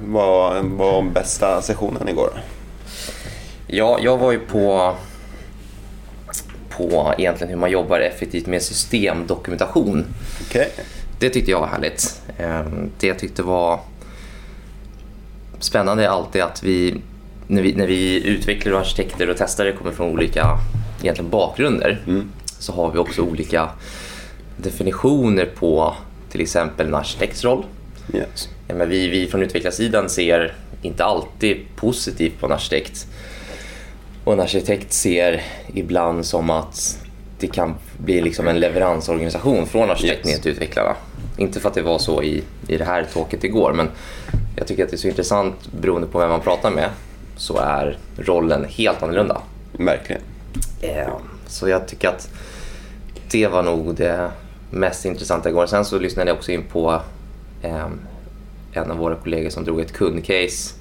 Vad var bästa sessionen igår? Ja, jag var ju på, på egentligen hur man jobbar effektivt med systemdokumentation. Okej. Det tyckte jag var härligt. Ehm, Det jag tyckte var spännande är alltid att vi när, vi, när vi utvecklare och arkitekter och testare kommer från olika egentligen bakgrunder så har vi också olika definitioner på till exempel en arkitektsroll. Yes. Ja, men vi, vi från utvecklarsidan ser inte alltid positivt på en arkitekt. Och en arkitekt ser ibland som att det kan bli liksom en leveransorganisation från arkitekten Yes. till utvecklarna. Inte för att det var så i, i det här talket igår, men jag tycker att det är så intressant beroende på vem man pratar med så är rollen helt annorlunda. Verkligen. Eh, Så jag tycker att det var nog det mest intressanta igår. Sen så lyssnade jag också in på eh, en av våra kollegor som drog ett kundcase.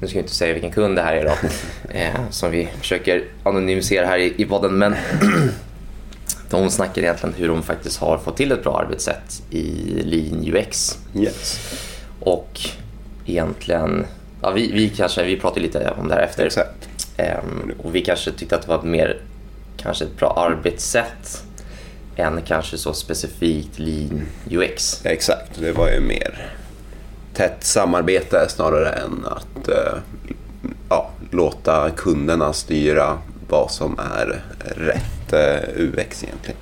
Nu ska jag inte säga vilken kund det här är då, eh, som vi försöker anonymisera här i, i podden. Men de snackar egentligen hur de faktiskt har fått till ett bra arbetssätt i Lean UX. Yes. Och egentligen, ja, vi, vi kanske, vi pratade lite om det här efter. Exakt. Ehm, och vi kanske tyckte att det var mer kanske ett bra arbetssätt än kanske så specifikt lean UX. Exakt. Det var ju mer tätt samarbete snarare än att eh, ja, låta kunderna styra vad som är rätt eh, UX egentligen.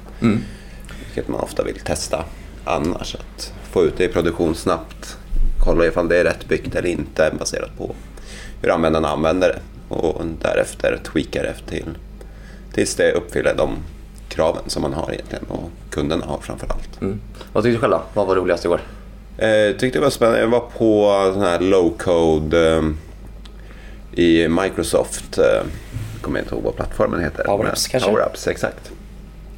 Vilket man ofta vill testa annars. Att få ut det i produktion snabbt. Kolla ifall det är rätt byggt eller inte baserat på hur användarna använder det. Och därefter tweaka det till, tills det uppfyller de kraven som man har egentligen och kunderna har framför allt. Mm. Vad tyckte du själv då? Vad var roligast igår? Eh, tyckte det var spännande. Jag var på sån här low code eh, i Microsoft. Eh, kommer jag inte ihåg vad plattformen heter. Power Men- Apps, kanske? Power Apps, exakt.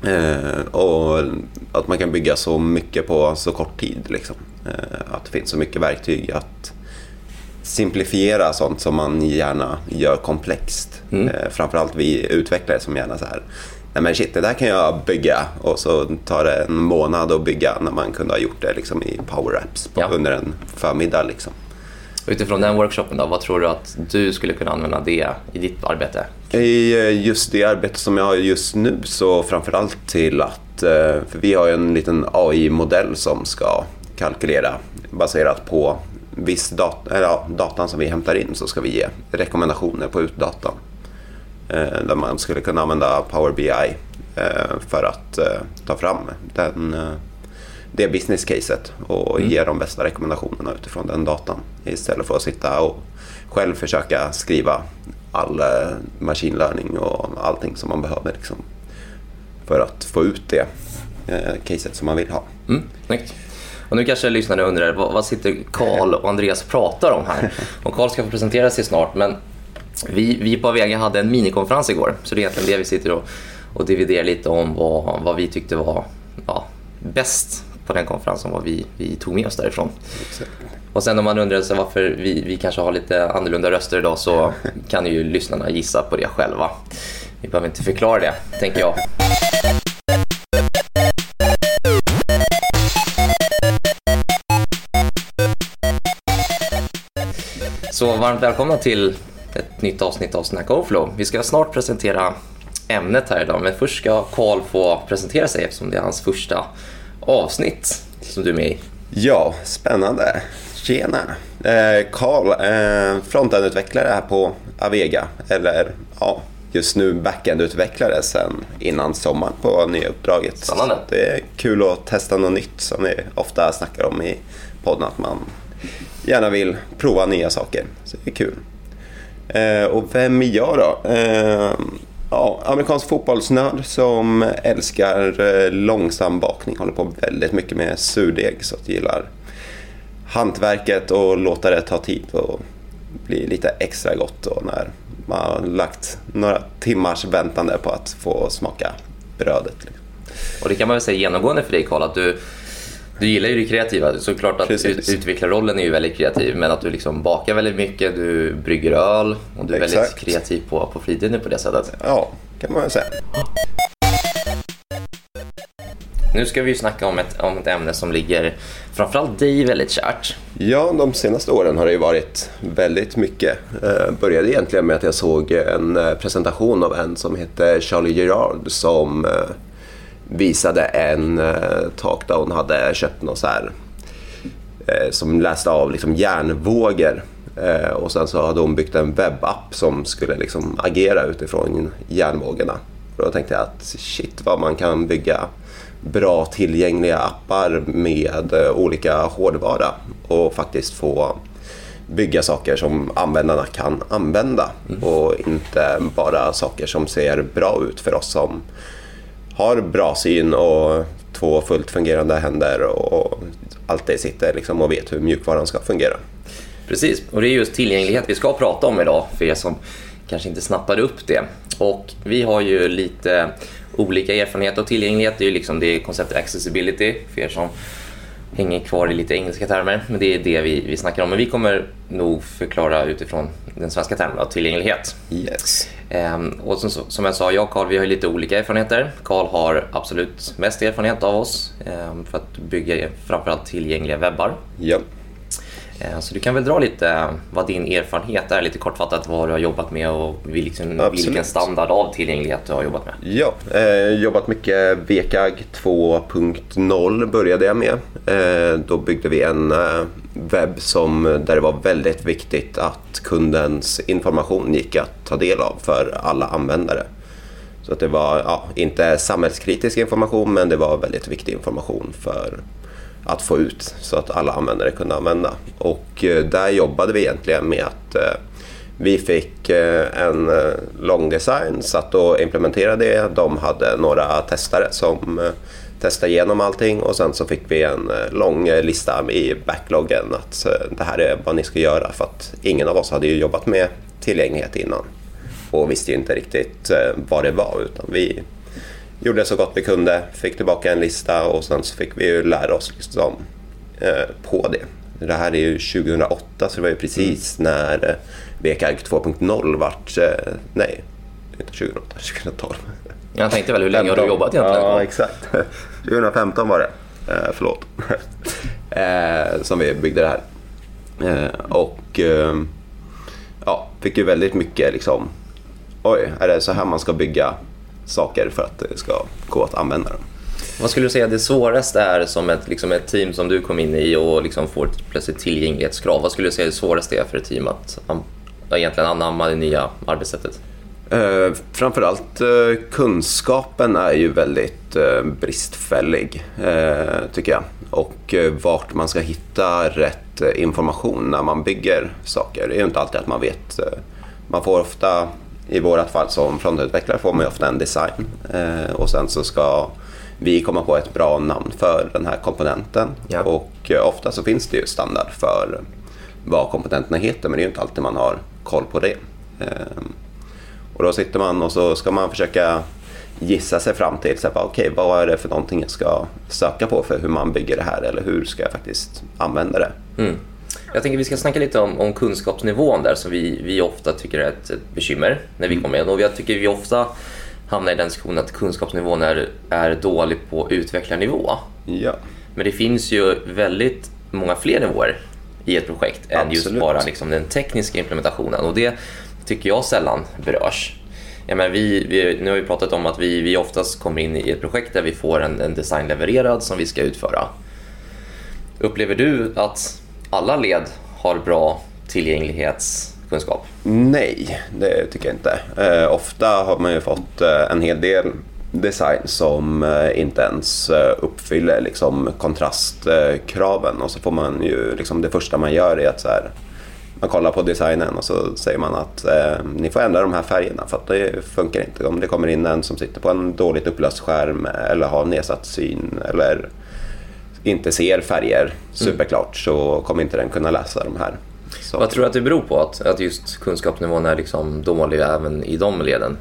Eh, och att man kan bygga så mycket på så kort tid. Liksom. Eh, att det finns så mycket verktyg att simplifiera sånt som man gärna gör komplext. Mm. Eh, framförallt vi utvecklare som gärna så här Nej men shit, det där kan jag bygga och så tar det en månad att bygga när man kunde ha gjort det liksom i Power Apps på, Ja. under en förmiddag. Liksom. Utifrån den workshopen då, vad tror du att du skulle kunna använda det i ditt arbete? I eh, just det arbete som jag har just nu så framförallt till att, eh, för vi har ju en liten AI-modell som ska kalkylera baserat på viss dat- eller, ja, datan som vi hämtar in så ska vi ge rekommendationer på utdatan. Eh, Där man skulle kunna använda Power BI eh, för att eh, ta fram den, det business-caset och ge de bästa rekommendationerna utifrån den datan. Istället för att sitta och själv försöka skriva all machine learning och allting som man behöver liksom, för att få ut det caset som man vill ha. Mm, snyggt. Och nu kanske lyssnarna undrar, vad, vad sitter Karl och Andreas och pratar om här? Och Karl ska få presentera sig snart, men vi, vi på Avega hade en minikonferens igår, så det är egentligen det vi sitter och, och dividerar lite om vad, vad vi tyckte var ja, bäst på den konferensen, vad vi, vi tog med oss därifrån. Och sen om man undrar sig varför vi, vi kanske har lite annorlunda röster idag så kan ju lyssnarna gissa på det själva. Vi behöver inte förklara det, tänker jag. Så varmt välkomna till ett nytt avsnitt av Snack Overflow. Vi ska snart presentera ämnet här idag, men först ska Karl få presentera sig eftersom det är hans första avsnitt som du är med i. Ja, spännande. Tjena! Eh, Karl, eh, frontend-utvecklare här på Avega. Eller ja, just nu backend-utvecklare sen innan sommaren på nya uppdraget. Spännande. Det är kul att testa något nytt som vi ofta snackar om i podden. Att man gärna vill prova nya saker. Så det är kul. Eh, och vem är jag då? Eh, ja, amerikansk fotbollsnörd som älskar eh, långsam bakning. Håller på väldigt mycket med surdeg. Så att jag gillar hantverket och låta det ta tid och bli lite extra gott då när man har lagt några timmars väntande på att få smaka brödet. Liksom. Och det kan man väl säga genomgående för dig Karl, att du, du gillar ju det kreativa. Såklart att Precis. ut, utvecklarrollen är ju väldigt kreativ, men att du liksom bakar väldigt mycket, du brygger öl och du är väldigt Exakt. kreativ på, på fritiden på det sättet. Ja, kan man väl säga. Nu ska vi ju snacka om ett, om ett ämne som ligger framförallt dig väldigt kärt. Ja, de senaste åren har det ju varit väldigt mycket. Eh, började egentligen med att jag såg en eh, presentation av en som heter Charlie Gerard som eh, visade en eh, talk där hon hade köpt något så här eh, som läste av liksom hjärnvågor. Eh, och sen så hade hon byggt en webbapp som skulle liksom agera utifrån hjärnvågorna. Och då tänkte jag att shit vad man kan bygga bra tillgängliga appar med eh, olika hårdvara och faktiskt få bygga saker som användarna kan använda. Och inte bara saker som ser bra ut för oss som har bra syn och två fullt fungerande händer och allt det sitter liksom och vet hur mjukvaran ska fungera. Precis, och det är just tillgänglighet vi ska prata om idag för er som kanske inte snappade upp det. Och vi har ju lite olika erfarenheter av tillgänglighet. Det är ju liksom det konceptet accessibility för er som hänger kvar i lite engelska termer. Men det är det vi, vi snackar om. Men vi kommer nog förklara utifrån den svenska termen av tillgänglighet. Yes. Ehm, och som, som jag sa, jag och Carl vi har lite olika erfarenheter. Carl har absolut mest erfarenhet av oss ehm, för att bygga framförallt tillgängliga webbar. Ja. Ehm, så du kan väl dra lite vad din erfarenhet är, lite kortfattat vad du har jobbat med och vilken, Absolut. vilken standard av tillgänglighet du har jobbat med. Ja, eh, jobbat mycket VKAG 2.0 började jag med. Eh, då byggde vi en eh, webb som, där det var väldigt viktigt att kundens information gick att ta del av för alla användare. Så att det var ja, inte samhällskritisk information men det var väldigt viktig information för att få ut så att alla användare kunde använda. Och eh, där jobbade vi egentligen med att eh, vi fick eh, en lång design, satt och implementerade det. De hade några testare som testade igenom allting och sen så fick vi en lång lista i backloggen att det här är vad ni ska göra för att ingen av oss hade ju jobbat med tillgänglighet innan och visste ju inte riktigt vad det var utan vi gjorde så gott vi kunde, fick tillbaka en lista och sen så fick vi ju lära oss liksom, eh, på det. Det här är ju 2008 så det var ju precis när eh, VKAG 2.0 vart, eh, nej, inte 2008, 2012. Jag tänkte väl, hur länge har du jobbat egentligen? Ja, exakt. 2015 var det. Eh, förlåt. eh, som vi byggde det här. Eh, och eh, ja, fick ju väldigt mycket liksom, oj, är det så här man ska bygga saker för att det ska gå att använda dem? Vad skulle du säga det svåraste är som ett, liksom ett team som du kom in i och liksom får plötsligt tillgänglighetskrav? Vad skulle du säga det svåraste är för ett team att egentligen anamma det nya arbetssättet? Eh, framförallt eh, kunskapen är ju väldigt eh, bristfällig, eh, tycker jag. Och eh, vart man ska hitta rätt eh, information när man bygger saker. Det är ju inte alltid att man vet. Eh, man får ofta, i vårat fall som frontutvecklare, får man ju ofta en design. Eh, och sen så ska vi komma på ett bra namn för den här komponenten. Ja. Och eh, ofta så finns det ju standard för vad komponenterna heter, men det är ju inte alltid man har koll på det. Eh, och då sitter man och så ska man försöka gissa sig fram till så här, okej, vad är det för någonting jag ska söka på för hur man bygger det här eller hur ska jag faktiskt använda det? Mm. Jag tänker vi ska snacka lite om, om kunskapsnivån där som vi, vi ofta tycker är ett, ett bekymmer när vi kommer in. Och jag tycker vi ofta hamnar i den diskussionen att kunskapsnivån är, är dålig på utvecklarnivå. Ja, Men det finns ju väldigt många fler nivåer i ett projekt än just Absolut. bara liksom den tekniska implementationen. Och det tycker jag sällan berörs. Jag menar, vi, vi, nu har vi pratat om att vi, vi oftast kommer in i ett projekt där vi får en, en design levererad som vi ska utföra. Upplever du att alla led har bra tillgänglighetskunskap? nej, det tycker jag inte. Eh, ofta har man ju fått eh, en hel del design som eh, inte ens eh, uppfyller liksom, kontrastkraven och så får man ju, liksom, det första man gör är att så här, man kollar på designen och så säger man att eh, ni får ändra de här färgerna för att det funkar inte. Om det kommer in en som sitter på en dåligt upplöst skärm eh, eller har nedsatt syn eller inte ser färger superklart så kommer inte den kunna läsa de här. Så Vad tror du att det beror på att, att just kunskapsnivån är liksom dålig även i de leden?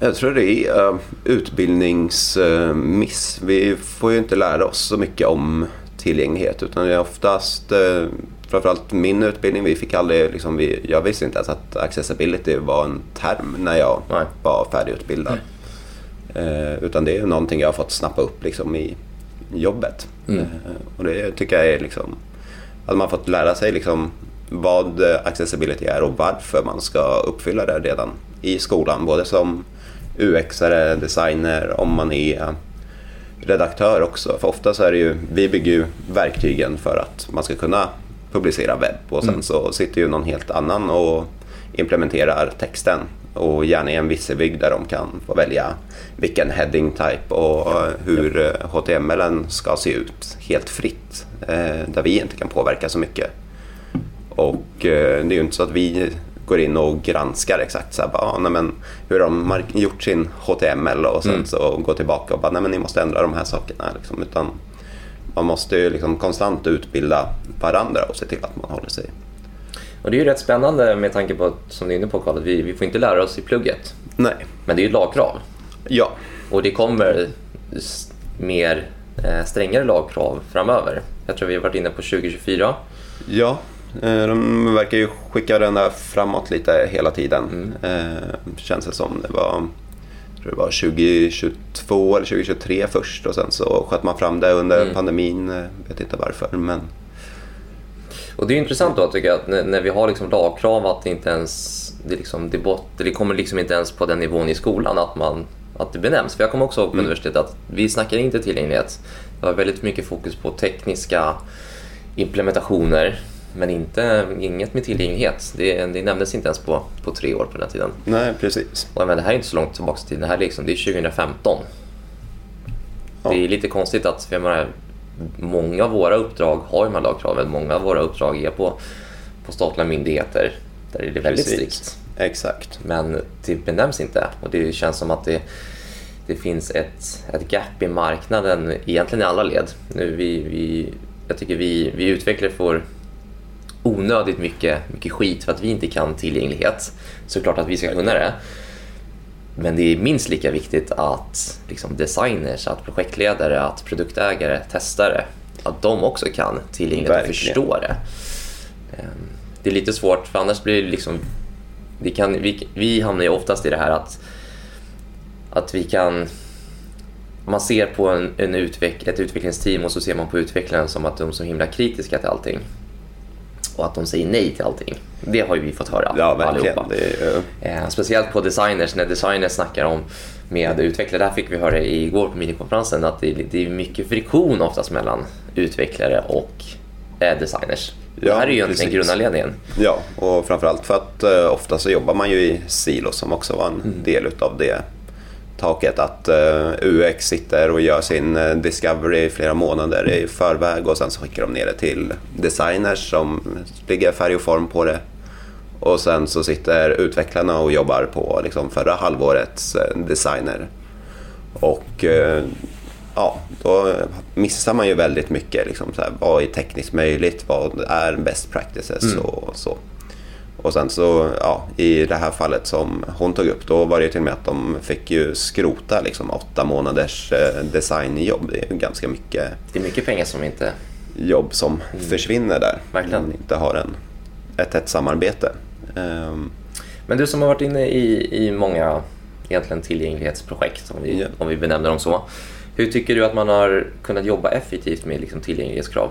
Jag tror det är uh, utbildningsmiss. vi får ju inte lära oss så mycket om tillgänglighet utan det är oftast, uh, framförallt min utbildning, vi fick aldrig, liksom, vi, jag visste inte ens att accessibility var en term när jag Nej. var färdigutbildad. Uh, utan det är någonting jag har fått snappa upp liksom, i jobbet. Mm. Uh, och det tycker jag är liksom hade man fått lära sig liksom vad accessibility är och varför man ska uppfylla det redan i skolan. Både som UX-are, designer, om man är redaktör också. För ofta så är det ju, vi bygger ju verktygen för att man ska kunna publicera webb och sen mm. så sitter ju någon helt annan och implementerar texten och gärna i en vissebygd där de kan få välja vilken heading type och hur HTML ska se ut helt fritt. Eh, där vi inte kan påverka så mycket. Och eh, det är ju inte så att vi går in och granskar exakt så här, bara, ah, nej, men, hur de har gjort sin HTML och sen mm. så går tillbaka och bara nej men ni måste ändra de här sakerna. Liksom, utan man måste ju liksom konstant utbilda varandra och se till att man håller sig. Och det är ju rätt spännande med tanke på att, som du är inne på Karl, att vi, vi får inte lära oss i plugget. Nej. Men det är ju ett lagkrav. Ja. Och det kommer mer eh, strängare lagkrav framöver. Jag tror vi har varit inne på 2024. Ja, Eh, de verkar ju skicka den där framåt lite hela tiden. Mm. Eh, känns det som. Det var, det var 2022 eller 2023 först och sen så sköt man fram det under mm. pandemin. Jag eh, vet inte varför. Men... Och det är intressant då tycker jag att när, när vi har liksom lagkrav att det inte ens det, liksom, det, bot, det kommer liksom inte ens på den nivån i skolan att, man, att det benämns. För jag kommer också ihåg på mm. universitetet att vi snackar inte tillgänglighet. Det var väldigt mycket fokus på tekniska implementationer men inte, inget med tillgänglighet. Det, det nämndes inte ens på, på tre år på den tiden. Nej, precis. Och, men det här är inte så långt tillbaka i tiden. Det här liksom, det är 2015. Ja. Det är lite konstigt att för menar, många av våra uppdrag har här lagkraven. Många av våra uppdrag är på, på statliga myndigheter där är det väldigt precis. strikt. Exakt. Men det benämns inte och det känns som att det, det finns ett, ett gap i marknaden egentligen i alla led. Nu vi, vi, jag tycker vi, vi utvecklare får onödigt mycket, mycket skit för att vi inte kan tillgänglighet. Såklart att vi ska kunna det. Men det är minst lika viktigt att liksom designers, att projektledare, att produktägare, testare, att de också kan tillgänglighet och förstå det. Ehm, det är lite svårt för annars blir det liksom... Vi, kan, vi, vi hamnar ju oftast i det här att, att vi kan man ser på en, en utveck, ett utvecklingsteam och så ser man på utvecklaren som att de är så himla kritiska till allting och att de säger nej till allting. Det har ju vi fått höra ja, verkligen. allihopa. Det, eh, speciellt på designers, när designers snackar om med utvecklare. Där fick vi höra igår på minikonferensen att det, det är mycket friktion oftast mellan utvecklare och eh, designers. Ja, det här är ju egentligen grundanledningen. Ja, och framförallt för att eh, ofta så jobbar man ju i silos som också var en mm. del utav det taket att eh, UX sitter och gör sin uh, discovery flera månader i förväg och sen så skickar de ner det till designers som lägger färg och form på det. Och sen så sitter utvecklarna och jobbar på liksom, förra halvårets uh, designer. Och ja, då missar man ju väldigt mycket. Liksom, så här, vad är tekniskt möjligt? Vad är best practices? Mm. och så. Och sen så, ja, i det här fallet som hon tog upp, då var det till och med att de fick ju skrota liksom åtta månaders eh, designjobb. Det är ju ganska mycket. Det är mycket pengar som inte... Jobb som mm. försvinner där. Verkligen. Man inte har en, ett tätt samarbete. Um, Men du som har varit inne i, i många egentligen tillgänglighetsprojekt, om vi, yeah. om vi benämner dem så. Hur tycker du att man har kunnat jobba effektivt med liksom tillgänglighetskrav?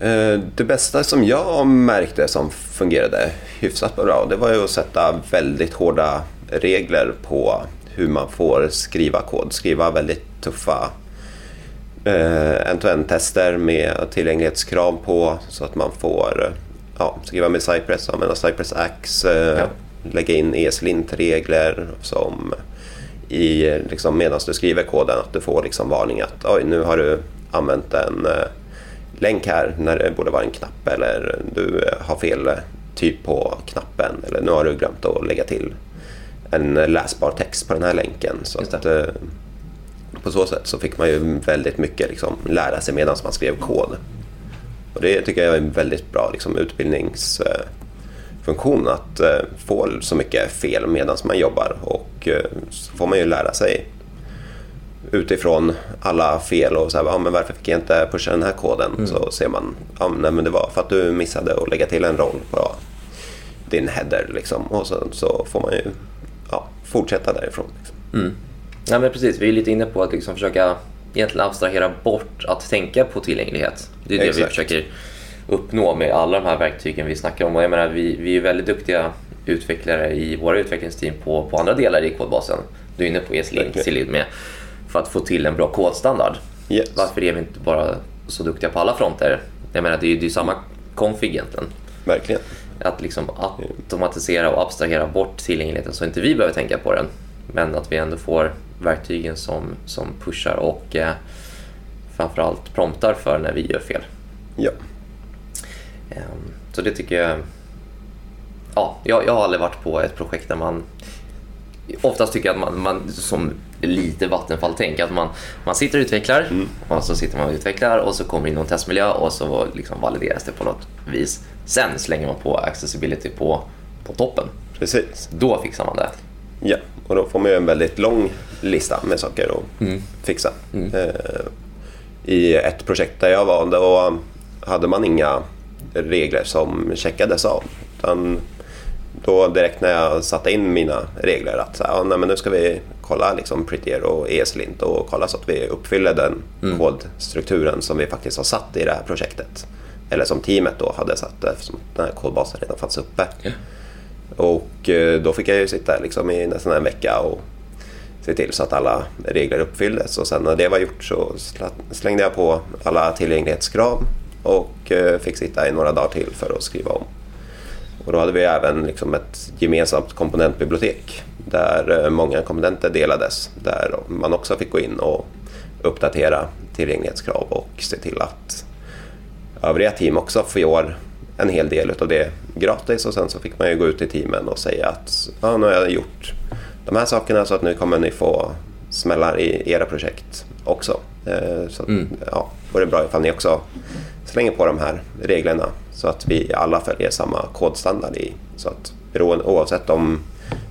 Eh, det bästa som jag märkte som fungerade hyfsat bra det var ju att sätta väldigt hårda regler på hur man får skriva kod. Skriva väldigt tuffa eh, end-to-end-tester med tillgänglighetskrav på så att man får ja, skriva med Cypress, använda Cypress Axe, eh, ja. lägga in ESLint-regler som i, liksom, medan du skriver koden att du får liksom varning att oj, nu har du använt en länk här när det borde vara en knapp eller du har fel typ på knappen eller nu har du glömt att lägga till en läsbar text på den här länken. Så att, eh, på så sätt så fick man ju väldigt mycket liksom, lära sig medan man skrev kod. Och det tycker jag är en väldigt bra liksom, utbildningsfunktion att eh, få så mycket fel medan man jobbar och eh, så får man ju lära sig utifrån alla fel och så här, ja, men varför fick jag inte pusha den här koden? Mm. Så ser man, ja, nej, men det var för att du missade att lägga till en roll på din header. Liksom. Och sen så får man ju ja, fortsätta därifrån. Liksom. Mm. Ja, men precis, vi är lite inne på att liksom försöka egentligen abstrahera bort att tänka på tillgänglighet. Det är det Exakt. vi försöker uppnå med alla de här verktygen vi snackar om. Och jag menar, vi, vi är väldigt duktiga utvecklare i våra utvecklingsteam på, på andra delar i kodbasen. Du är inne på ESLint, Silid med för att få till en bra kodstandard. Yes. Varför är vi inte bara så duktiga på alla fronter? Jag menar, det är ju samma config egentligen. Verkligen. Att liksom automatisera och abstrahera bort tillgängligheten så inte vi behöver tänka på den. Men att vi ändå får verktygen som, som pushar och eh, framförallt promptar för när vi gör fel. Ja. Ehm, så det tycker jag... Ja, jag, jag har aldrig varit på ett projekt där man... Oftast tycker jag att man, man som lite Vattenfall-tänk, att man, man sitter och utvecklar Mm. och så sitter man och utvecklar och så kommer in någon testmiljö och så liksom valideras det på något vis. Sen slänger man på accessibility på, på toppen. Precis. Då fixar man det. Ja, och då får man ju en väldigt lång lista med saker att fixa. Eh, I ett projekt där jag var, då hade man inga regler som checkades av. Utan då direkt när jag satte in mina regler att så här, ja, nej, men nu ska vi kolla liksom Prettier och ESLint och kolla så att vi uppfyller den kodstrukturen som vi faktiskt har satt i det här projektet. Eller som teamet då hade satt eftersom den här kodbasen redan fanns uppe. Och eh, då fick jag ju sitta liksom i nästan en vecka och se till så att alla regler uppfylldes. Och sen när det var gjort så slängde jag på alla tillgänglighetskrav och eh, fick sitta i några dagar till för att skriva om. Och då hade vi även liksom ett gemensamt komponentbibliotek där eh, många komponenter delades. Där man också fick gå in och uppdatera tillgänglighetskrav och se till att övriga team också får en hel del av det gratis och sen så fick man ju gå ut i teamen och säga att ja, nu har jag gjort de här sakerna så att nu kommer ni få smällar i era projekt också. Eh, Så att, ja, vore bra ifall ni också slänger på de här reglerna så att vi alla följer samma kodstandard i. Så att beroende, oavsett om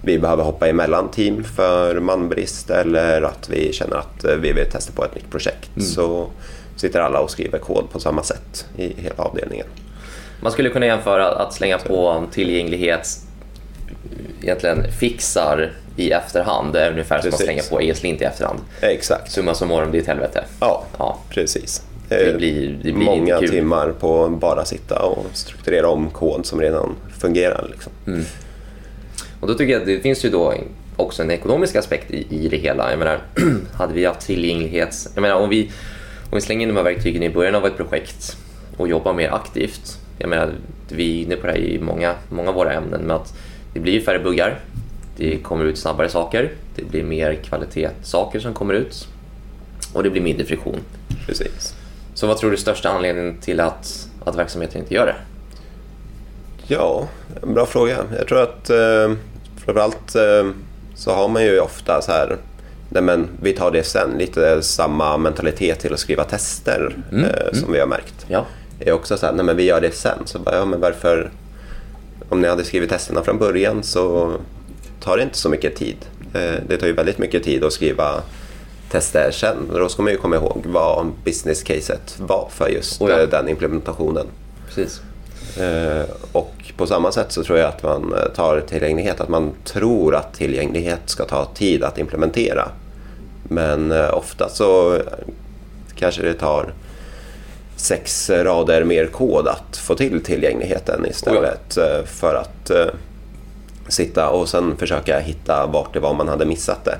vi behöver hoppa emellan team för manbrist eller att vi känner att eh, vi vill testa på ett nytt projekt så sitter alla och skriver kod på samma sätt i hela avdelningen. Man skulle kunna jämföra att slänga på tillgänglighet egentligen fixar i efterhand. Det är ungefär som att Precis. slänga på ESLint i efterhand. Exakt. Summa summarum, det är ett helvete. Ja, Ja. precis. Det Eh, blir, det blir Många timmar på bara sitta och strukturera om kod som redan fungerar. Liksom. Mm. Och då tycker jag att det finns ju då också en ekonomisk aspekt i, i det hela. Jag menar, hade vi haft tillgänglighet... Jag menar, om vi, om vi slänger in de här verktygen i början av ett projekt och jobbar mer aktivt. Jag menar, vi är inne på det här i många, många av våra ämnen med att det blir färre buggar. Det kommer ut snabbare saker. Det blir mer kvalitetssaker som kommer ut. Och det blir mindre friktion. Precis. Så vad tror du är största anledningen till att, att verksamheten inte gör det? Ja, en bra fråga. Jag tror att eh, framförallt eh, så har man ju ofta så här Nej, men vi tar det sen. Lite samma mentalitet till att skriva tester eh, som vi har märkt. Ja. är också så här, nej men vi gör det sen. Så bara, ja men varför? Om ni hade skrivit testerna från början så tar det inte så mycket tid. Eh, Det tar ju väldigt mycket tid att skriva tester sen. Då ska man ju komma ihåg vad business caset var för just Oh ja. eh, den implementationen. Precis. Eh, Och på samma sätt så tror jag att man eh, tar tillgänglighet, att man tror att tillgänglighet ska ta tid att implementera. Men eh, ofta så kanske det tar sex rader mer kod att få till tillgängligheten istället eh, för att sitta och sen försöka hitta vart det var man hade missat det.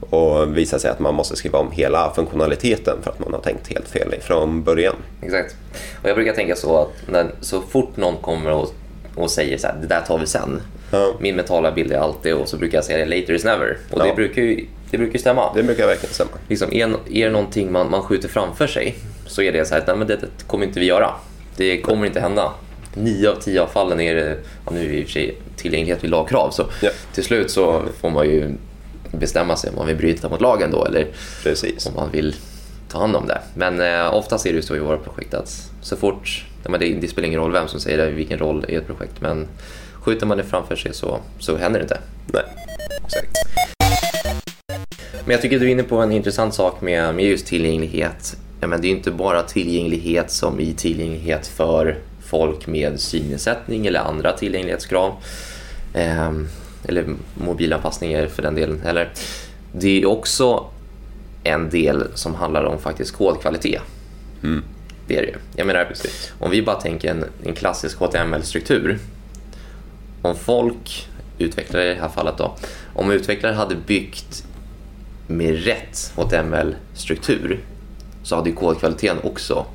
Och visa sig att man måste skriva om hela funktionaliteten för att man har tänkt helt fel från början. Exakt. Och jag brukar tänka så att när, så fort någon kommer och, och säger så här, det där tar vi sen. Ja. Min mentala bild är alltid, och så brukar jag säga later is never. Och Ja. det brukar ju det brukar ju stämma. Det brukar verkligen stämma. Liksom, är, är det någonting man, man skjuter framför sig så är det så här, nej men det, det kommer inte vi göra. Det kommer inte hända. Nio av tio av fallen är det, ja, nu är det i och för sig tillgänglighet vid lagkrav, så Ja. till slut så får man ju bestämma sig om man vill bryta mot lagen då eller Precis. om man vill ta hand om det. Men eh, oftast är det så i våra projekt att så fort, det, det spelar ingen roll vem som säger det, vilken roll i ett projekt, men skjuter man det framför sig så, så händer det inte. Nej, exakt. Men jag tycker du är inne på en intressant sak med, med just tillgänglighet. Ja, men det är ju inte bara tillgänglighet som i tillgänglighet för folk med synnedsättning eller andra tillgänglighetskrav. Ehm, eller mobilanpassningar för den delen. Eller, det är också en del som handlar om faktiskt kodkvalitet. Det är det ju. Jag menar, om vi bara tänker en, en klassisk HTML-struktur. Om folk, utvecklare i det här fallet då, om utvecklare hade byggt med rätt HTML-struktur så hade ju kodkvaliteten också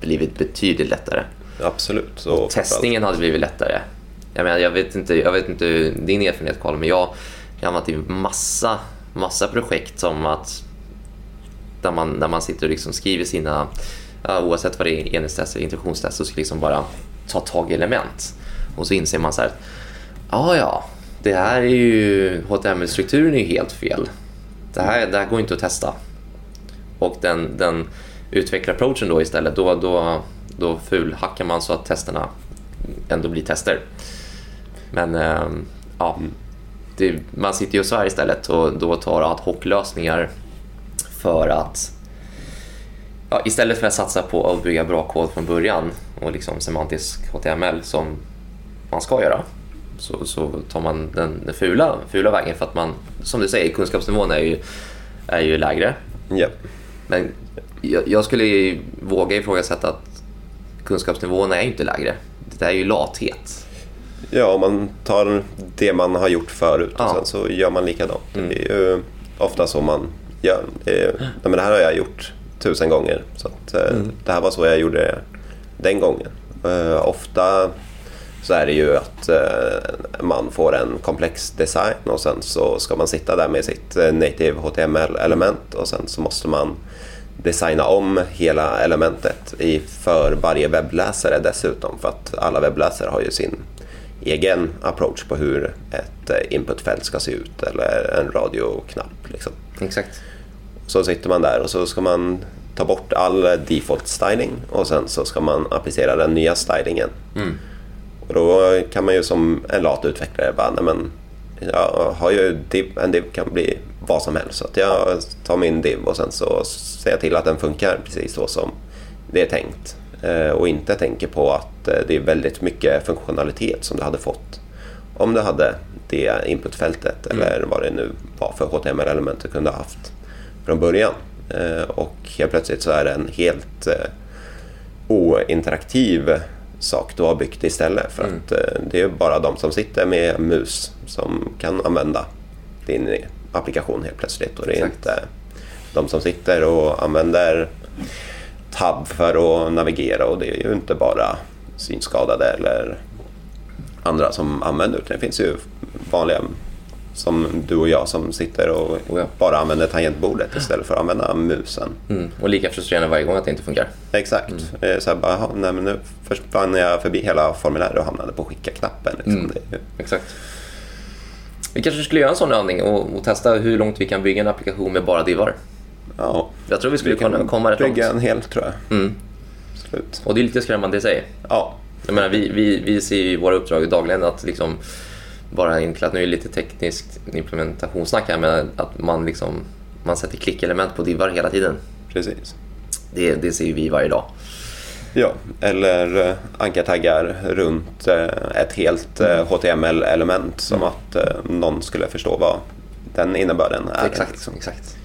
blivit betydligt lättare. Absolut. Så och testningen hade blivit lättare. Jag, menar, jag, vet inte, jag vet inte din erfarenhet Karl, men jag har hamnat i massa, massa projekt som att där man, där man sitter och liksom skriver sina, oavsett vad det är, enhetstest eller integrationstest, så ska liksom bara ta tag i element. Och så inser man så här, ja ja, det här är ju, HTML-strukturen är ju helt fel. Det här, det här går inte att testa. Och den, den utvecklarapproachen då istället, då, då, då fulhackar man så att testerna ändå blir tester. Men äh, ja, det, man sitter ju och svär istället och då tar ad hoc-lösningar för att ja, istället för att satsa på att bygga bra kod från början och liksom semantisk HTML som man ska göra så, så tar man den, den fula, fula vägen för att man, som du säger, kunskapsnivån är ju, är ju lägre. Yep. Men jag, jag skulle våga ifrågasätta att kunskapsnivån är inte lägre. Det är ju lathet. Ja, man tar det man har gjort förut och ja. sen så gör man likadant. Mm. Det är ju ofta så man gör. Nej, men det här har jag gjort tusen gånger. Så att, eh, mm. Det här var så jag gjorde den gången. Uh, ofta så är det ju att uh, man får en komplex design och sen så ska man sitta där med sitt native HTML-element och sen så måste man designa om hela elementet i, för varje webbläsare dessutom för att alla webbläsare har ju sin egen approach på hur ett eh, inputfält ska se ut eller en radioknapp. Liksom. Exakt. Så sitter man där och så ska man ta bort all default styling och sen så ska man applicera den nya stylingen. Mm. Och då kan man ju som en lat utvecklare bara, nej men jag har ju div, en div kan bli vad som helst. Så att jag tar min div och sen så ser jag till att den funkar precis så som det är tänkt. Eh, och inte tänker på att eh, det är väldigt mycket funktionalitet som du hade fått om du hade det inputfältet mm. eller vad det nu var för HTML-element du kunde ha haft från början. Eh, och helt plötsligt så är det en helt ointeraktiv sak du har byggt istället. För mm. att det är bara de som sitter med mus som kan använda din applikation helt plötsligt. Och det är Exakt. inte de som sitter och använder tab för att navigera och det är ju inte bara synskadade eller andra som använder det. Det finns ju vanliga som du och jag som sitter och oh ja. bara använder tangentbordet istället för att använda musen. Mm. Och lika frustrerande varje gång att det inte funkar. Exakt. Mm. Så här, bara, nej, men nu försvann jag förbi hela formuläret och hamnade på skicka-knappen. Liksom. Mm. Exakt. Vi kanske skulle göra en sån övning och, och, testa hur långt vi kan bygga en applikation med bara divar. Ja, jag tror vi skulle vi kunna komma rätt långt. bygga en hel tror jag. Mm. Slut. Och det är lite skrämmande i sig. Ja. Jag menar, vi, vi, vi ser i våra uppdrag dagligen att liksom bara enkelt, nu är det lite tekniskt implementationssnack här, men att man, liksom, man sätter klickelement på divar hela tiden. Precis. Det, det ser vi varje dag. Ja, eller eh, ankartaggar runt eh, ett helt HTML-element eh, som mm. att någon skulle förstå vad den innebörden är. Exakt, liksom. exakt.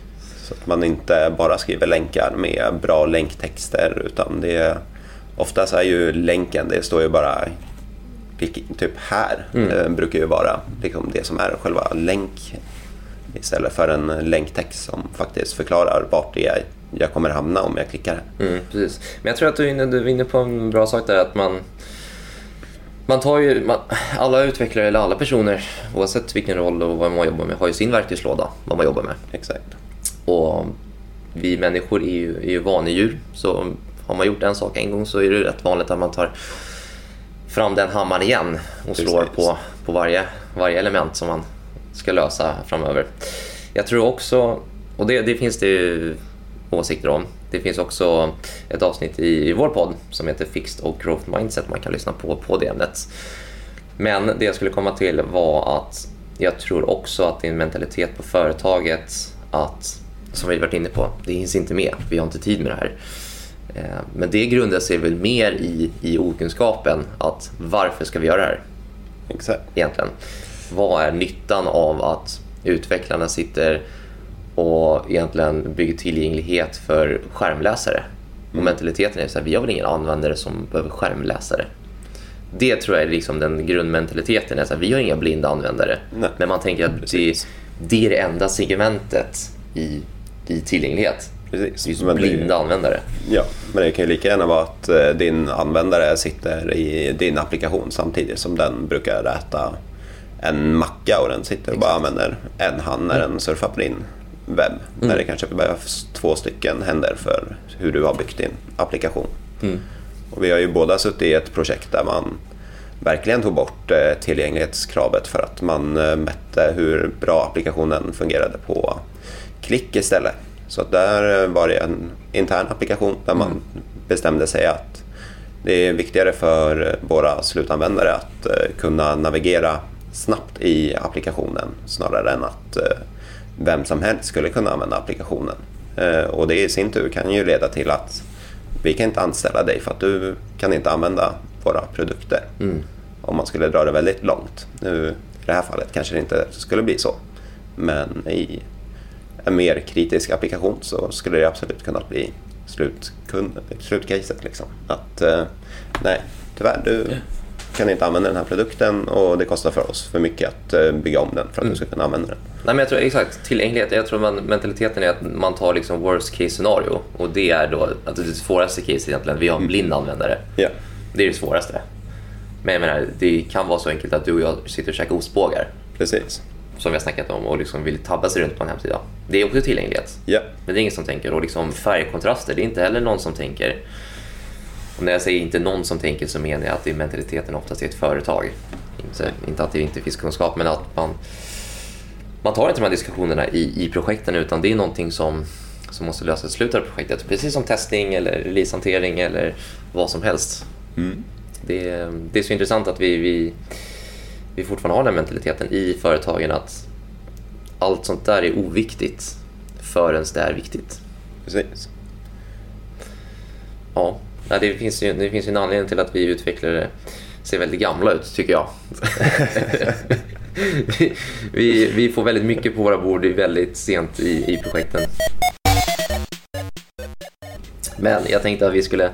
Så att man inte bara skriver länkar med bra länktexter utan det är oftast är ju länken, det står ju bara typ här, mm. brukar ju vara liksom det som är själva länk istället för en länktext som faktiskt förklarar vart det är jag kommer hamna om jag klickar. Mm, precis. Men jag tror att du är, inne, du är inne på en bra sak där att man man tar ju, man, alla utvecklare eller alla personer oavsett vilken roll och vad man jobbar med har ju sin verktygslåda vad man jobbar med. Exakt. Och vi människor är ju, är ju vanedjur så har man gjort en sak en gång så är det rätt vanligt att man tar fram den hammaren igen och slår på, på varje, varje element som man ska lösa framöver. Jag tror också, och det, det finns det ju åsikter om. Det finns också ett avsnitt i, i vår podd som heter Fixed och Growth Mindset man kan lyssna på på det ämnet. Men det jag skulle komma till var att jag tror också att en mentalitet på företaget att, som vi varit inne på, det hinns inte med, vi har inte tid med det här. Eh, men det grundar sig väl mer i, i okunskapen att varför ska vi göra det här? Exakt. Egentligen. Vad är nyttan av att utvecklarna sitter och egentligen bygger tillgänglighet för skärmläsare. Och mentaliteten är så här, vi har väl ingen användare som behöver skärmläsare. Det tror jag är liksom den grundmentaliteten. Är så här, vi har inga blinda användare. Nej. Men man tänker att det, det är det enda segmentet i, i tillgänglighet. Precis. Just Men det- blinda användare. Ja, men det kan ju lika gärna vara att eh, din användare sitter i din applikation samtidigt som den brukar äta en macka och den sitter och bara använder en hand när den surfar på din webb. När det kanske behövs två stycken händer för hur du har byggt din applikation. Och vi har ju båda suttit i ett projekt där man verkligen tog bort eh, tillgänglighetskravet för att man eh, mätte hur bra applikationen fungerade på klick istället. Så där eh, var det en intern applikation där man bestämde sig att det är viktigare för eh, våra slutanvändare att eh, kunna navigera snabbt i applikationen snarare än att vem som helst skulle kunna använda applikationen. Och det i sin tur kan ju leda till att vi kan inte anställa dig för att du kan inte använda våra produkter. Om man skulle dra det väldigt långt. Nu, I det här fallet kanske det inte skulle bli så. Men i en mer kritisk applikation så skulle det absolut kunna bli slutkund, slutcaset. Liksom. Att eh, nej, tyvärr, du kan inte använda den här produkten och det kostar för oss för mycket att eh, bygga om den för att du ska kunna använda den. Nej, men jag tror exakt, tillgänglighet. Jag tror man, mentaliteten är att man tar liksom worst case scenario och det är då att det svåraste case egentligen, vi har en blind användare. Ja, Det är det svåraste. Men jag menar, det kan vara så enkelt att du och jag sitter och käkar ostbågar precis. Som vi har snackat om och liksom vill tabba sig runt på en hemsida. Det är också tillgänglighet. Ja, Men det är ingen som tänker. Och liksom färgkontraster, det är inte heller någon som tänker. Och när jag säger inte någon som tänker så menar jag att det är mentaliteten oftast i ett företag. Inte, inte att det inte finns kunskap, men att man, man tar inte de här diskussionerna i, i projekten utan det är någonting som, som måste lösas i slutet av projektet. Precis som testning eller releasehantering eller vad som helst. Det, är- det är så intressant att vi, vi, vi fortfarande har den mentaliteten i företagen att allt sånt där är oviktigt förrän det är viktigt. precis. Ja, det finns ju, det finns ju en anledning till att vi utvecklare ser väldigt gamla ut, tycker jag. vi, vi, vi får väldigt mycket på våra bord väldigt sent i, i projekten. Men jag tänkte att vi skulle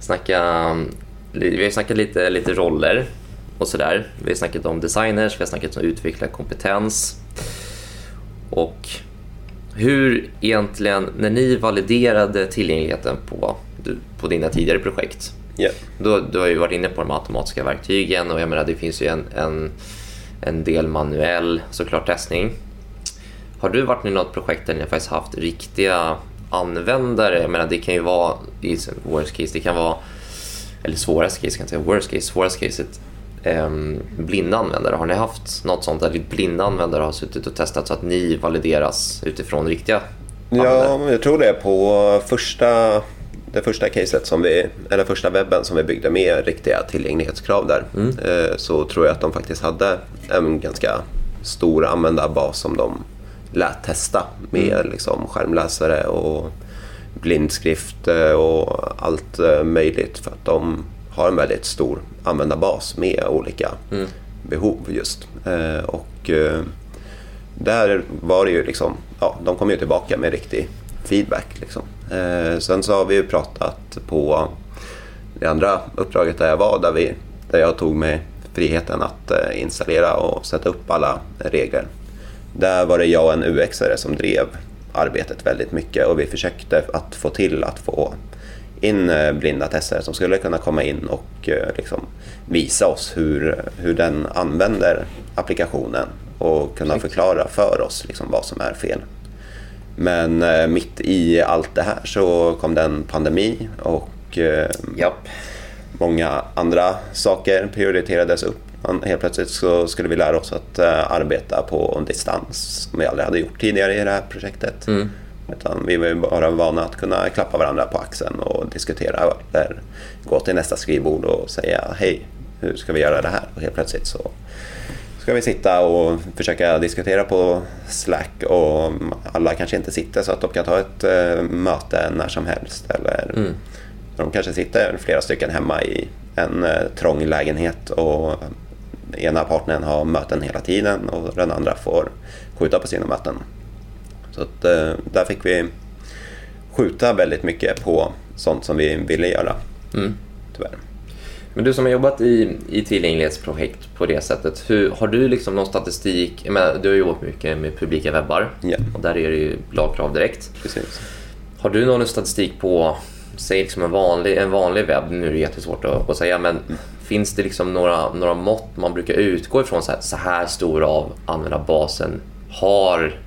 snacka... Vi har snackat lite, lite roller och sådär. Vi har snackat om designers, vi har snackat om utvecklarkompetens. Och hur egentligen, när ni validerade tillgängligheten på, på dina tidigare projekt, Ja. då, du har ju varit inne på de automatiska verktygen och jag menar det finns ju en, en, en del manuell såklart testning. Har du varit med i något projekt där ni faktiskt haft riktiga användare? Jag menar det kan ju vara i worst case, det kan vara, eller svåraste case kan jag säga, worst case, svåraste caset, blinda användare. Har ni haft något sånt där blinda användare har suttit och testat så att ni valideras utifrån riktiga användare? Ja, jag tror det på första, det första caset som vi, eller första webben som vi byggde med riktiga tillgänglighetskrav där. eh, Så tror jag att de faktiskt hade en ganska stor användarbas som de lät testa med liksom skärmläsare och blindskrift eh, och allt eh, möjligt för att de har en väldigt stor användarbas med olika behov just. Eh, Och eh, där var det ju liksom, ja, de kom ju tillbaka med riktig feedback. Liksom. Eh, sen så har vi ju pratat på det andra uppdraget där jag var, där, vi, där jag tog mig friheten att eh, installera och sätta upp alla regler. Där var det jag och en UXare som drev arbetet väldigt mycket och vi försökte att få till att få in eh, blinda testare som skulle kunna komma in och eh, liksom visa oss hur, hur den använder applikationen och kunna förklara för oss liksom vad som är fel. Men eh, mitt i allt det här så kom det en pandemi och Japp. många andra saker prioriterades upp. Helt plötsligt så skulle vi lära oss att arbeta på distans som vi aldrig hade gjort tidigare i det här projektet. Utan vi var ju bara vana att kunna klappa varandra på axeln och diskutera eller gå till nästa skrivbord och säga hej, hur ska vi göra det här? Och helt plötsligt så ska vi sitta och försöka diskutera på Slack och alla kanske inte sitter så att de kan ta ett eh, möte när som helst. Eller de kanske sitter flera stycken hemma i en eh, trång lägenhet och ena partnern har möten hela tiden och den andra får skjuta på sina möten. Så att, eh, där fick vi skjuta väldigt mycket på sånt som vi ville göra. Mm. Tyvärr. Men du som har jobbat i, i tillgänglighetsprojekt på det sättet, hur, har du liksom någon statistik? Jag menar, du har jobbat mycket med publika webbar Ja. och där är det ju lagkrav direkt. Precis. Har du någon statistik på, säg liksom en vanlig, en vanlig webb, nu är det jättesvårt att, att säga, men finns det liksom några, några mått man brukar utgå ifrån, så här, så här stor av användarbasen har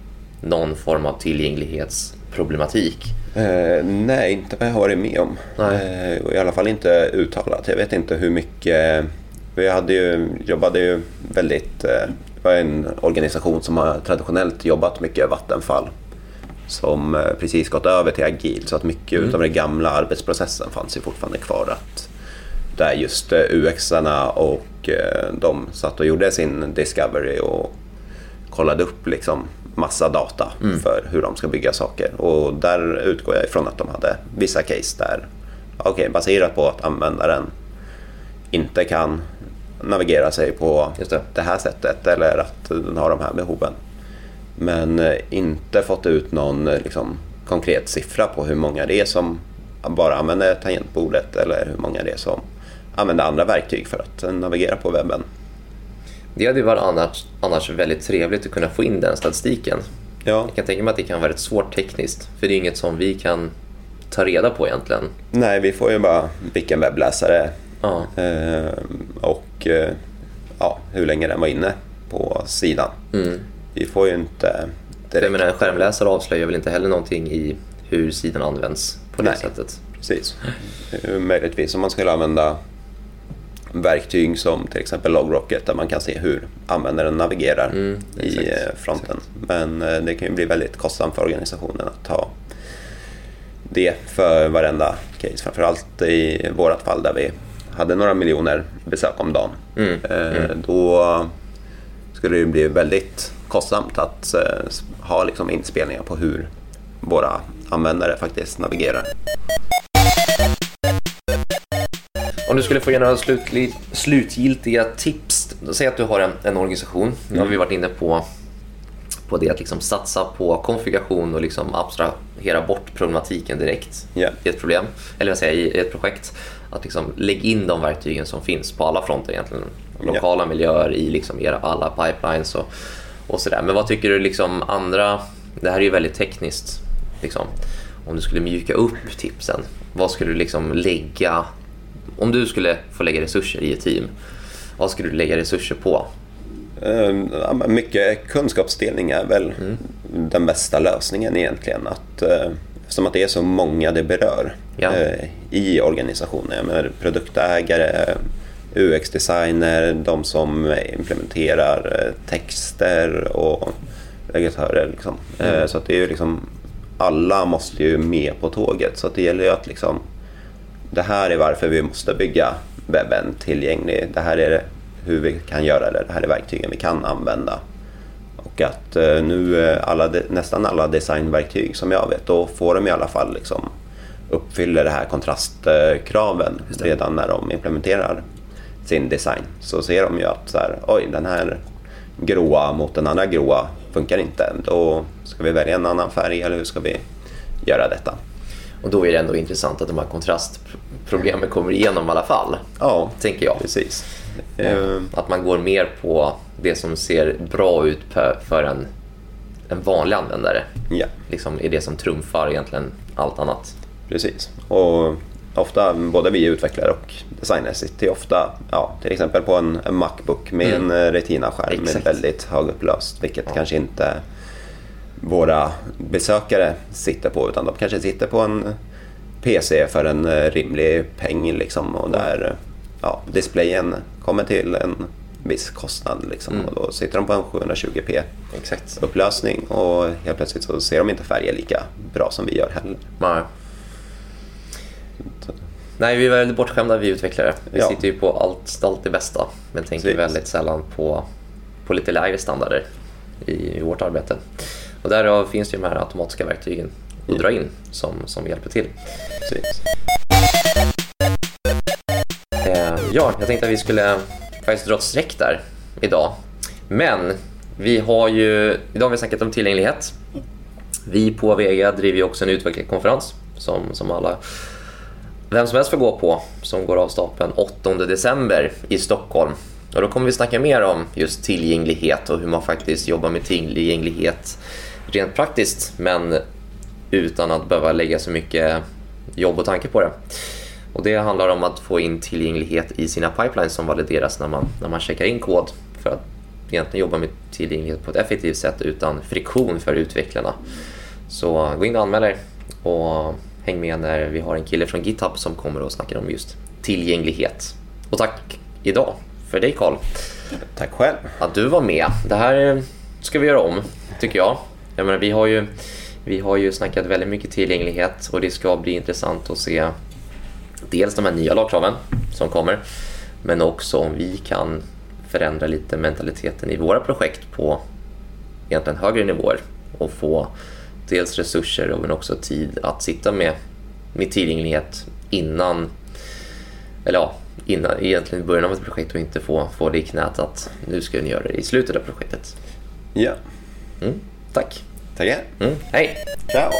någon form av tillgänglighetsproblematik? Eh, nej, inte vad jag har varit med om. Eh, och I alla fall inte uttalat. Jag vet inte hur mycket... Vi hade ju, jobbade ju väldigt... Eh, det var en organisation som har traditionellt jobbat mycket Vattenfall. Som eh, precis gått över till agil så att mycket Mm. utav den gamla arbetsprocessen fanns ju fortfarande kvar. Att där just eh, UX-arna och eh, de satt och gjorde sin discovery och kollade upp liksom massa data för hur de ska bygga saker. Och där utgår jag ifrån att de hade vissa case där, okej, baserat på att användaren inte kan navigera sig på det. det här sättet eller att den har de här behoven. Men eh, inte fått ut någon eh, liksom, konkret siffra på hur många det är som bara använder tangentbordet eller hur många det är som använder andra verktyg för att eh, navigera på webben. Det hade ju varit annars, annars väldigt trevligt att kunna få in den statistiken. Ja, Jag kan tänka mig att det kan vara rätt svårt tekniskt, för det är inget som vi kan ta reda på egentligen. nej, vi får ju bara vilken webbläsare Ja, eh, och eh, ja, hur länge den var inne på sidan. mm. Vi får ju inte För jag direkt menar, en skärmläsare avslöjar väl inte heller någonting i hur sidan används på det Nej. sättet. Precis. Eh, Möjligtvis om man skulle använda verktyg som till exempel LogRocket där man kan se hur användaren navigerar Mm, i exakt, eh, fronten. Men eh, det kan ju bli väldigt kostsamt för organisationen att ta det för varenda case. Framförallt i vårt fall där vi hade några miljoner besök om dagen. Mm, Eh, Då skulle det bli väldigt kostsamt att ha liksom inspelningar på hur våra användare faktiskt navigerar. Om du skulle få ge några slutli, slutgiltiga tips. Säg att du har en, en organisation. Nu har vi varit inne på, på det att liksom satsa på konfiguration och liksom abstrahera bort problematiken direkt Ja. i ett problem. Eller vad säger i ett projekt. Att liksom lägga in de verktygen som finns på alla fronter egentligen. Lokala miljöer i liksom era alla pipelines och, och sådär. Men vad tycker du liksom andra... Det här är ju väldigt tekniskt. Liksom. Om du skulle mjuka upp tipsen, vad skulle du liksom lägga... Om du skulle få lägga resurser i ett team, vad skulle du lägga resurser på? Eh, men Mycket kunskapsdelning är väl Mm. den bästa lösningen egentligen. Att, eh, eftersom att det är så många det berör Ja. eh, i organisationen. Jag menar, produktägare, UX-designer, de som implementerar eh, texter och legatörer. Liksom. Mm. Så att det är liksom, alla måste ju med på tåget. Så att det gäller ju att liksom, det här är varför vi måste bygga webben tillgänglig. Det här är hur vi kan göra det. Det här är verktygen vi kan använda. Och att eh, nu eh, alla, nästan alla designverktyg som jag vet, då får de i alla fall liksom uppfyller det här kontrastkraven det. redan när de implementerar sin design. Så ser de ju att så här, oj, den här gråa mot den andra gråa funkar inte. Då ska vi välja en annan färg eller hur ska vi göra detta? Och då är det ändå intressant att de här kontrastproblemen kommer igenom i alla fall, Ja, tänker jag. precis. Eh, Att man går mer på det som ser bra ut för- en, en vanlig användare. ja. Liksom är det som trumfar egentligen allt annat. Precis. Och ofta, både vi utvecklare och designers sitter ofta, ja, till exempel på en, en Macbook med en eh, Retina-skärm med väldigt högupplöst, vilket Ja. kanske inte våra besökare sitter på, utan de kanske sitter på en PC för en eh, rimlig peng liksom, och där ja, displayen kommer till en viss kostnad. Liksom, Mm. och då sitter de på en 720p Exakt. upplösning och helt plötsligt så ser de inte färger lika bra som vi gör heller. Nej. Nej, vi är väldigt bortskämda vi utvecklare. Vi Ja. sitter ju på allt, allt det bästa, men tänker Precis. väldigt sällan på, på lite lägre standarder i, i vårt arbete. Och därav finns det ju de här automatiska verktygen att dra in som, som hjälper till. Precis. Eh, ja, jag tänkte att vi skulle faktiskt dra ett streck där idag. Men vi har ju, idag har vi snackat om tillgänglighet. Vi på Vega driver ju också en utvecklingskonferens som, som alla vem som helst får gå på som går av stapeln 8 december i Stockholm. Och då kommer vi snacka mer om just tillgänglighet och hur man faktiskt jobbar med tillgänglighet rent praktiskt men utan att behöva lägga så mycket jobb och tanke på det. Och det handlar om att få in tillgänglighet i sina pipelines som valideras när man, när man checkar in kod för att egentligen jobba med tillgänglighet på ett effektivt sätt utan friktion för utvecklarna. Så gå in och anmäl er och häng med när vi har en kille från GitHub som kommer och snackar om just tillgänglighet. Och tack idag för dig Karl. Tack själv. Att du var med. Det här ska vi göra om, tycker jag. Jag menar, vi, har ju, vi har ju snackat väldigt mycket tillgänglighet och det ska bli intressant att se dels de här nya lagkraven som kommer men också om vi kan förändra lite mentaliteten i våra projekt på egentligen högre nivåer och få dels resurser men också tid att sitta med, med tillgänglighet innan, eller ja, innan, egentligen i början av ett projekt och inte få, få det i knät att nu ska ni göra det i slutet av projektet. Ja. Mm, tack. Tackar. Mm, hej. Ciao.